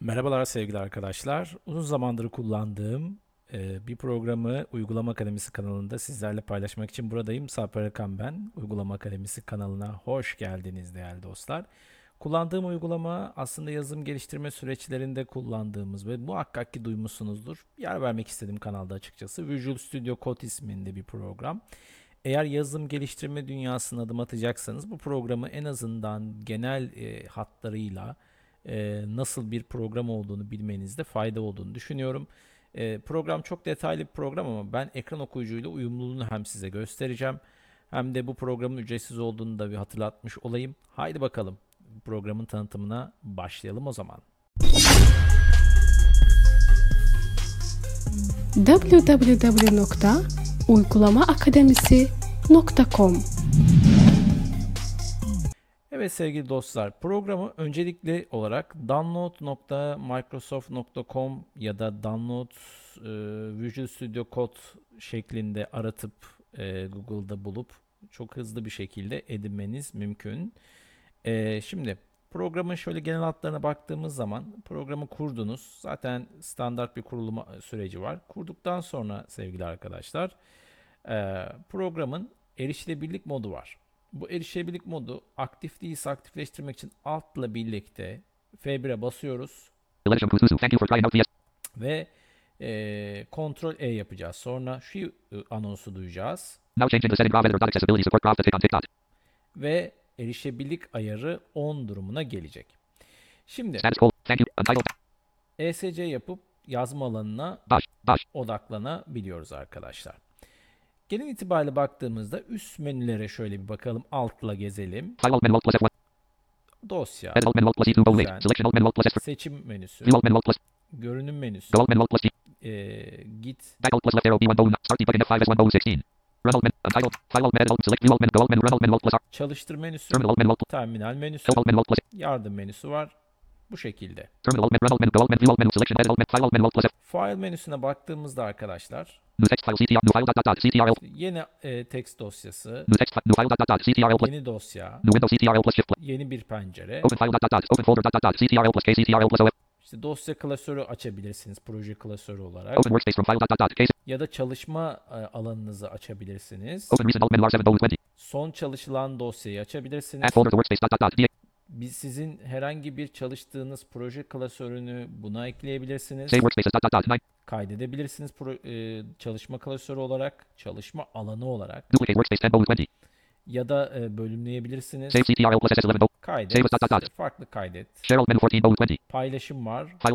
Merhabalar sevgili arkadaşlar. Uzun zamandır kullandığım e, bir programı Uygulama Akademisi kanalında sizlerle paylaşmak için buradayım. Sarper Akan ben. Uygulama Akademisi kanalına hoş geldiniz değerli dostlar. Kullandığım uygulama aslında yazılım geliştirme süreçlerinde kullandığımız ve muhakkak ki duymuşsunuzdur. Yer vermek istedim kanalda açıkçası. Visual Studio Code isminde bir program. Eğer yazılım geliştirme dünyasına adım atacaksanız bu programı en azından genel e, hatlarıyla e, nasıl bir program olduğunu bilmenizde fayda olduğunu düşünüyorum. E, program çok detaylı bir program ama ben ekran okuyucuyla uyumluluğunu hem size göstereceğim hem de bu programın ücretsiz olduğunu da bir hatırlatmış olayım. Haydi bakalım programın tanıtımına başlayalım o zaman. www.uygulamaakademisi.com Evet sevgili dostlar programı öncelikli olarak download.microsoft.com ya da download e, Visual Studio Code şeklinde aratıp e, Google'da bulup çok hızlı bir şekilde edinmeniz mümkün. E, şimdi programın şöyle genel hatlarına baktığımız zaman programı kurdunuz. Zaten standart bir kurulum süreci var. Kurduktan sonra sevgili arkadaşlar e, programın erişilebilirlik modu var. Bu erişebilirlik modu aktif değilse aktifleştirmek için altla birlikte F1'e basıyoruz ve e, Ctrl E yapacağız. Sonra şu e, anonsu duyacağız ve erişebilirlik ayarı 10 durumuna gelecek. Şimdi. ESC yapıp yazma alanına Bosh. Bosh. odaklanabiliyoruz arkadaşlar. Genel itibariyle baktığımızda üst menülere şöyle bir bakalım. Altla gezelim. File alt menu alt plus F1. Dosya, Edit alt menu alt plus E2 bold Güzel. Selection alt menu alt plus F3. seçim menüsü, görünüm menüsü, Go alt menu alt plus G. e, git, Back alt plus left arrow B1 bone. Start debugging F5 S1 bone 16. Run alt menu. Untitled. File alt menu edit alt select view alt menu go alt menu run alt menu alt plus R. çalıştır menüsü, Terminal menüsü, yardım menüsü var. Bu şekilde. File menüsüne baktığımızda arkadaşlar Yeni e, text dosyası, yeni dosya, yeni bir pencere. İşte dosya klasörü açabilirsiniz proje klasörü olarak ya da çalışma e, alanınızı açabilirsiniz. Open recent alt menu R7 bone 20. Son çalışılan dosyayı açabilirsiniz. Biz sizin herhangi bir çalıştığınız proje klasörünü buna ekleyebilirsiniz. Dot. 9. Kaydedebilirsiniz pro- e, çalışma klasörü olarak, çalışma alanı olarak Duplicate workspace 10 bone 20. ya da e, bölümleyebilirsiniz. Save CTRL plus SS11 bone. Kaydet, farklı kaydet. Share alt menu 14 bone 20. Paylaşım var. File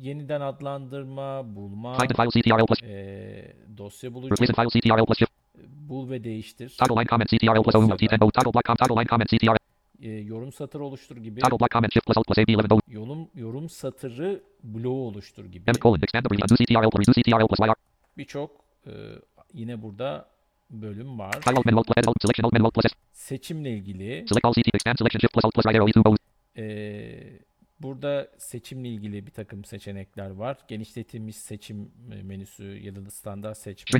yeniden adlandırma, bulma, eee, dosya bulucu, bul ve değiştir, Toggle line comment CTRL plus O T10 bone. Toggle block com toggle line comment CTRL. eee, yorum satır oluştur gibi, Toggle block comment shift plus alt plus AB11 bone. yorum, yorum satırı bloğu oluştur gibi. Birçok eee, yine burada bölüm var. Seçimle ilgili. Select all CT expand selection shift plus alt plus right arrow E2 bones. eee, burada seçimle ilgili bir takım seçenekler var. Genişletilmiş seçim e, menüsü ya da standart seçme.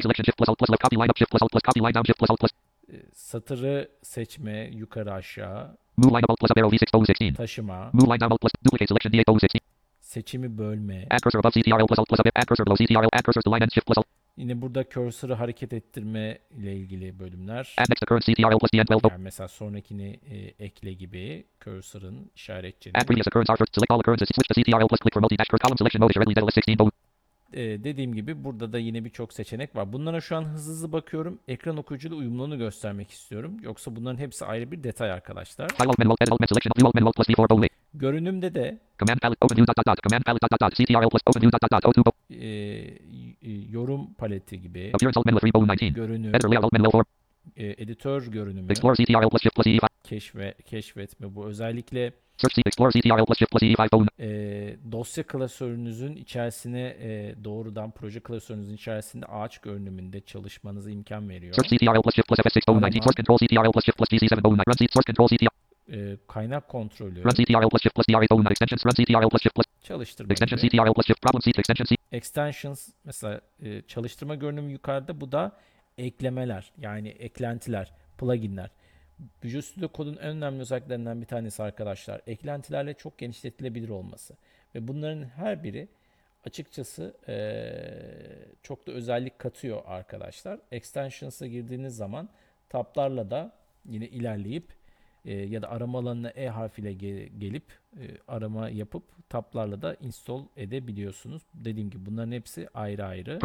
Satırı seçme yukarı aşağı, Move line up alt plus up arrow V6 bone 16. taşıma, Move line down alt plus duplicate selection D8 bone 16. seçimi bölme. Yine burada cursor'ı hareket ettirme ile ilgili bölümler. Add next to current CTRL plus DN12 bone. Yani mesela sonrakini e, ekle gibi cursor'ın işaretçini. Add previous occurrence R first select all occurrences switch to CTRL plus click for multi dash curve column selection mode as your readily list 16 bone. E, dediğim gibi burada da yine birçok seçenek var. Bunlara şu an hızlı hızlı bakıyorum. Ekran okuyucuyla uyumluluğunu göstermek istiyorum. Yoksa bunların hepsi ayrı bir detay arkadaşlar. File alt menu alt edit alt menu selection view alt menu alt plus V4 bone. Görünümde de Command palette open view dot dot dot command palette dot dot dot CTRL plus open view dot dot dot O2 bone. e, y- yorum paleti gibi Appearance alt menu 3 bone 19. görünüm, Editor layout alt menu L4. e, editör görünümü, plus E5. keşfe, keşfetme bu özellikle Search C Explorer CTRL plus Shift plus E5 phone. e, dosya klasörünüzün içerisine e, doğrudan proje klasörünüzün içerisinde ağaç görünümünde çalışmanıza imkan veriyor. Search CTRL plus Shift plus FS6 phone 19. Source control CTRL plus Shift plus GC7 phone 9. Run C source control CTRL. E, kaynak kontrolü, Run CTRL plus Shift plus DR8 phone 9. Extensions. Run CTRL plus Shift plus çalıştırma extensions mesela e, çalıştırma görünümü yukarıda bu da eklemeler yani eklentiler, pluginler. Visual Studio Code'un en önemli özelliklerinden bir tanesi arkadaşlar eklentilerle çok genişletilebilir olması. Ve bunların her biri açıkçası e, çok da özellik katıyor arkadaşlar. Extensions'a girdiğiniz zaman tablarla da yine ilerleyip e, ya da arama alanına E harfiyle ge- gelip e, arama yapıp tablarla da install edebiliyorsunuz. Dediğim gibi bunların hepsi ayrı ayrı.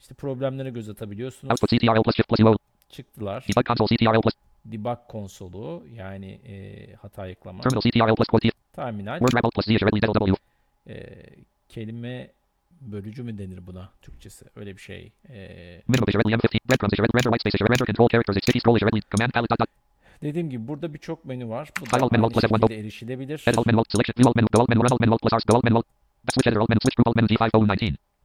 İşte problemlere göz atabiliyorsunuz. Output CTRL plus Shift plus UO. Çıktılar. Debug console CTRL plus Debug konsolu yani e, hata ayıklama. terminal CTRL plus quote Terminal. word rebel plus Z W. e, kelime bölücü mü denir buna Türkçesi? Öyle bir şey. E, Minimum Shirley M15. Breadcrumbs Shirley render white space Shirley render control characters city scroll Shirley command palette dot dot. dediğim gibi burada birçok menü var. Bu da aynı alt plus F1 şekilde erişilebilir.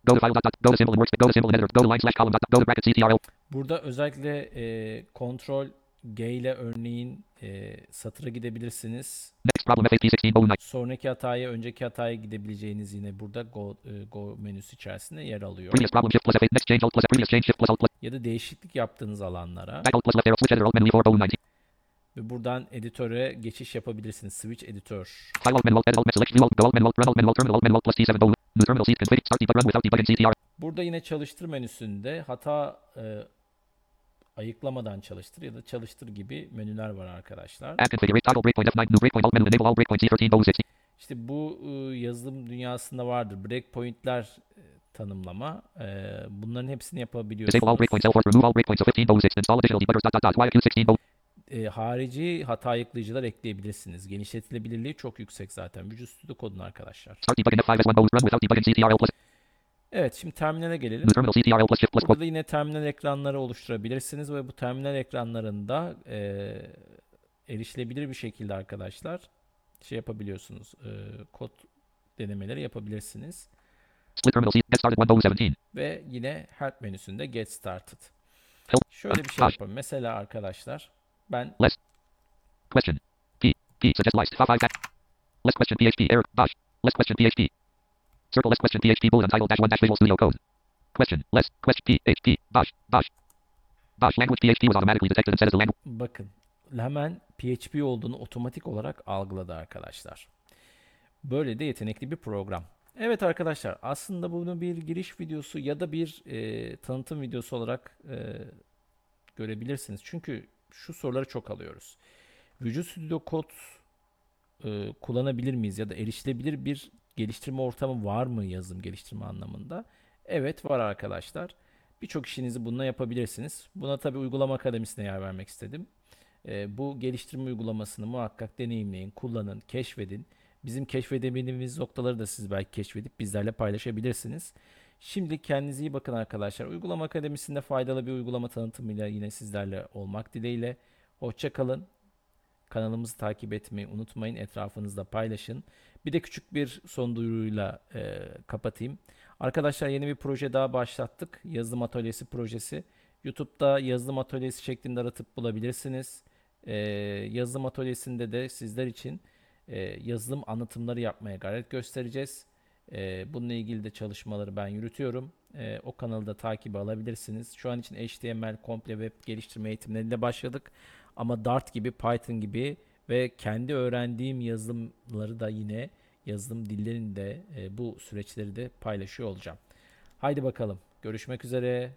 Go alt menu run alt menu alt plus R go alt menu alt. Switch editor alt menu switch group alt menu D5 phone 19. Go to file dot dot go to symbol and works go to symbol and editor go to line slash column dot go to bracket CTRL. Burada özellikle e, kontrol G ile örneğin e, satıra gidebilirsiniz. Next problem FAP16 phone 9. Sonraki hataya, önceki hataya gidebileceğiniz yine burada Go, e, Go menüsü içerisinde yer alıyor. Previous problem shift plus F8 next change alt plus F previous change shift plus alt plus Ya da değişiklik yaptığınız alanlara back alt plus left arrow switch editor alt menu E4 phone 19. ve buradan editöre geçiş yapabilirsiniz. Switch editör. File alt menu alt edit alt select view alt go alt menu alt run alt menu alt terminal alt menu alt plus T7 phone. New terminal seat config start debug run without debugging CTRL. Burada yine çalıştır menüsünde hata e, ayıklamadan çalıştır ya da çalıştır gibi menüler var arkadaşlar. Add configure toggle breakpoint F9 new breakpoint alt menu enable all breakpoint C13 phone 60. İşte bu e, yazılım dünyasında vardır. Breakpoint'ler e, tanımlama. E, bunların hepsini yapabiliyorsunuz. Breakpoints L4 remove all breakpoints of 15 phone 6 install additional debuggers dot dot dot YQ16 phone. E, harici hata ayıklayıcılar ekleyebilirsiniz. Genişletilebilirliği çok yüksek zaten. Visual Studio Code'un arkadaşlar. Start debugging F5 S1 phone run without debugging CTRL plus Evet şimdi terminale gelelim. Burada da yine terminal ekranları oluşturabilirsiniz ve bu terminal ekranlarında e, erişilebilir bir şekilde arkadaşlar şey yapabiliyorsunuz. E, kod denemeleri yapabilirsiniz. Split terminal C get started 1 phone 17. Ve yine help menüsünde get started. Şöyle bir şey yapalım. Mesela arkadaşlar ben Less. Question. P. P. Suggest list. F5 cat. Less question PHP. Error. Dash. Less question PHP. Circle less question PHP bullet untitled dash 1 dash Visual Studio Code. Question. Less. Question PHP. Dash. Dash. Dash. Language PHP was automatically detected and set as the language. bakın hemen PHP olduğunu otomatik olarak algıladı arkadaşlar. Böyle de yetenekli bir program. Evet arkadaşlar aslında bunu bir giriş videosu ya da bir e, tanıtım videosu olarak e, görebilirsiniz. Çünkü şu soruları çok alıyoruz. Visual Studio Code e, kullanabilir miyiz ya da erişilebilir bir geliştirme ortamı var mı yazılım geliştirme anlamında? Evet var arkadaşlar. Birçok işinizi bununla yapabilirsiniz. Buna tabi uygulama akademisine yer vermek istedim. E, bu geliştirme uygulamasını muhakkak deneyimleyin, kullanın, keşfedin. Bizim keşfedemediğimiz noktaları da siz belki keşfedip bizlerle paylaşabilirsiniz. Şimdi kendinize iyi bakın arkadaşlar. Uygulama Akademisi'nde faydalı bir uygulama tanıtımıyla yine sizlerle olmak dileğiyle. Hoşça kalın. Kanalımızı takip etmeyi unutmayın. Etrafınızda paylaşın. Bir de küçük bir son duyuruyla e, kapatayım. Arkadaşlar yeni bir proje daha başlattık. Yazılım Atölyesi projesi. YouTube'da yazılım atölyesi şeklinde aratıp bulabilirsiniz. E, yazılım atölyesinde de sizler için e, yazılım anlatımları yapmaya gayret göstereceğiz. E, bununla ilgili de çalışmaları ben yürütüyorum. E, o kanalı da takibi alabilirsiniz. Şu an için HTML komple web geliştirme eğitimleriyle başladık. Ama Dart gibi, Python gibi ve kendi öğrendiğim yazılımları da yine yazılım dillerinde e, bu süreçleri de paylaşıyor olacağım. Haydi bakalım. Görüşmek üzere.